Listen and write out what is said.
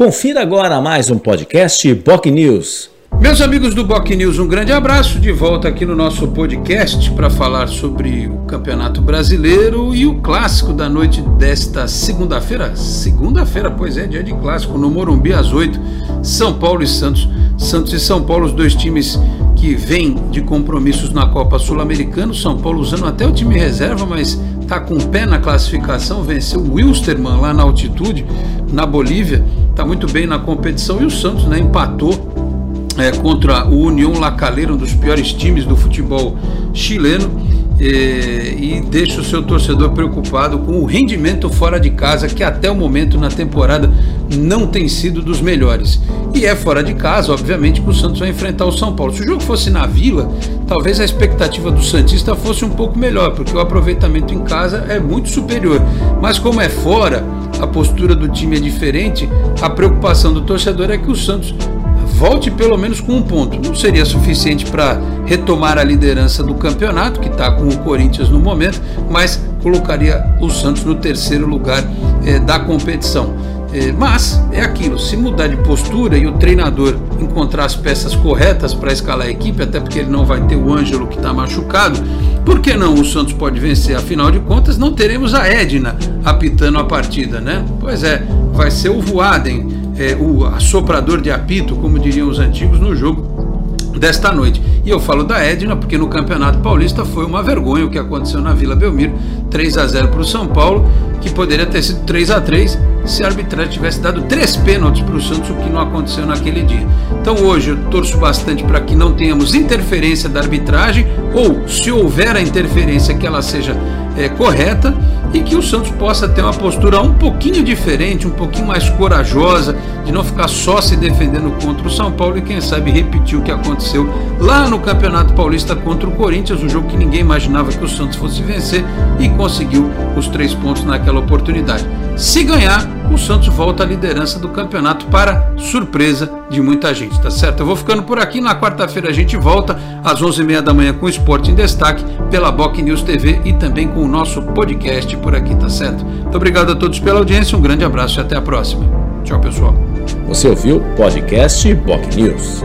Confira agora mais um podcast Boc News. Meus amigos do Boc News, um grande abraço de volta aqui no nosso podcast para falar sobre o Campeonato Brasileiro e o clássico da noite desta segunda-feira. Segunda-feira, pois é, dia de clássico no Morumbi às 8, São Paulo e Santos. Santos e São Paulo, os dois times que vêm de compromissos na Copa Sul-Americana. São Paulo usando até o time reserva, mas tá com o pé na classificação, venceu o Wilstermann lá na altitude, na Bolívia, tá muito bem na competição. E o Santos, né, empatou é, contra o União Lacaleira, um dos piores times do futebol chileno, e deixa o seu torcedor preocupado com o rendimento fora de casa, que até o momento na temporada não tem sido dos melhores. E é fora de casa, obviamente, que o Santos vai enfrentar o São Paulo. Se o jogo fosse na Vila, talvez a expectativa do Santista fosse um pouco melhor, porque o aproveitamento em casa é muito superior. Mas como é fora, a postura do time é diferente, a preocupação do torcedor é que o Santos volte pelo menos com um ponto. Não seria suficiente para retomar a liderança do campeonato, que está com o Corinthians no momento, mas colocaria o Santos no terceiro lugar é, da competição. É, mas é aquilo, se mudar de postura e o treinador encontrar as peças corretas para escalar a equipe, até porque ele não vai ter o Ângelo que está machucado, por que não o Santos pode vencer? Afinal de contas, não teremos a Edna apitando a partida, né? Pois é, vai ser o Voaden é, o assoprador de apito, como diriam os antigos, no jogo desta noite. E eu falo da Edna porque no Campeonato Paulista foi uma vergonha o que aconteceu na Vila Belmiro, 3 a 0 para o São Paulo, que poderia ter sido 3 a 3 se a arbitragem tivesse dado três pênaltis para o Santos, o que não aconteceu naquele dia. Então hoje eu torço bastante para que não tenhamos interferência da arbitragem, ou se houver a interferência, que ela seja é, correta e que o Santos possa ter uma postura um pouquinho diferente, um pouquinho mais corajosa, de não ficar só se defendendo contra o São Paulo e quem sabe repetir o que aconteceu lá no Campeonato Paulista contra o Corinthians, um jogo que ninguém imaginava que o Santos fosse vencer e conseguiu os três pontos naquela oportunidade. Se ganhar, o Santos volta à liderança do campeonato para surpresa de muita gente, tá certo? Eu vou ficando por aqui. Na quarta-feira a gente volta às 11h30 da manhã com o Esporte em Destaque pela Boc News TV e também com o nosso podcast por aqui, tá certo? Muito obrigado a todos pela audiência, um grande abraço e até a próxima. Tchau, pessoal. Você ouviu o podcast Boc News.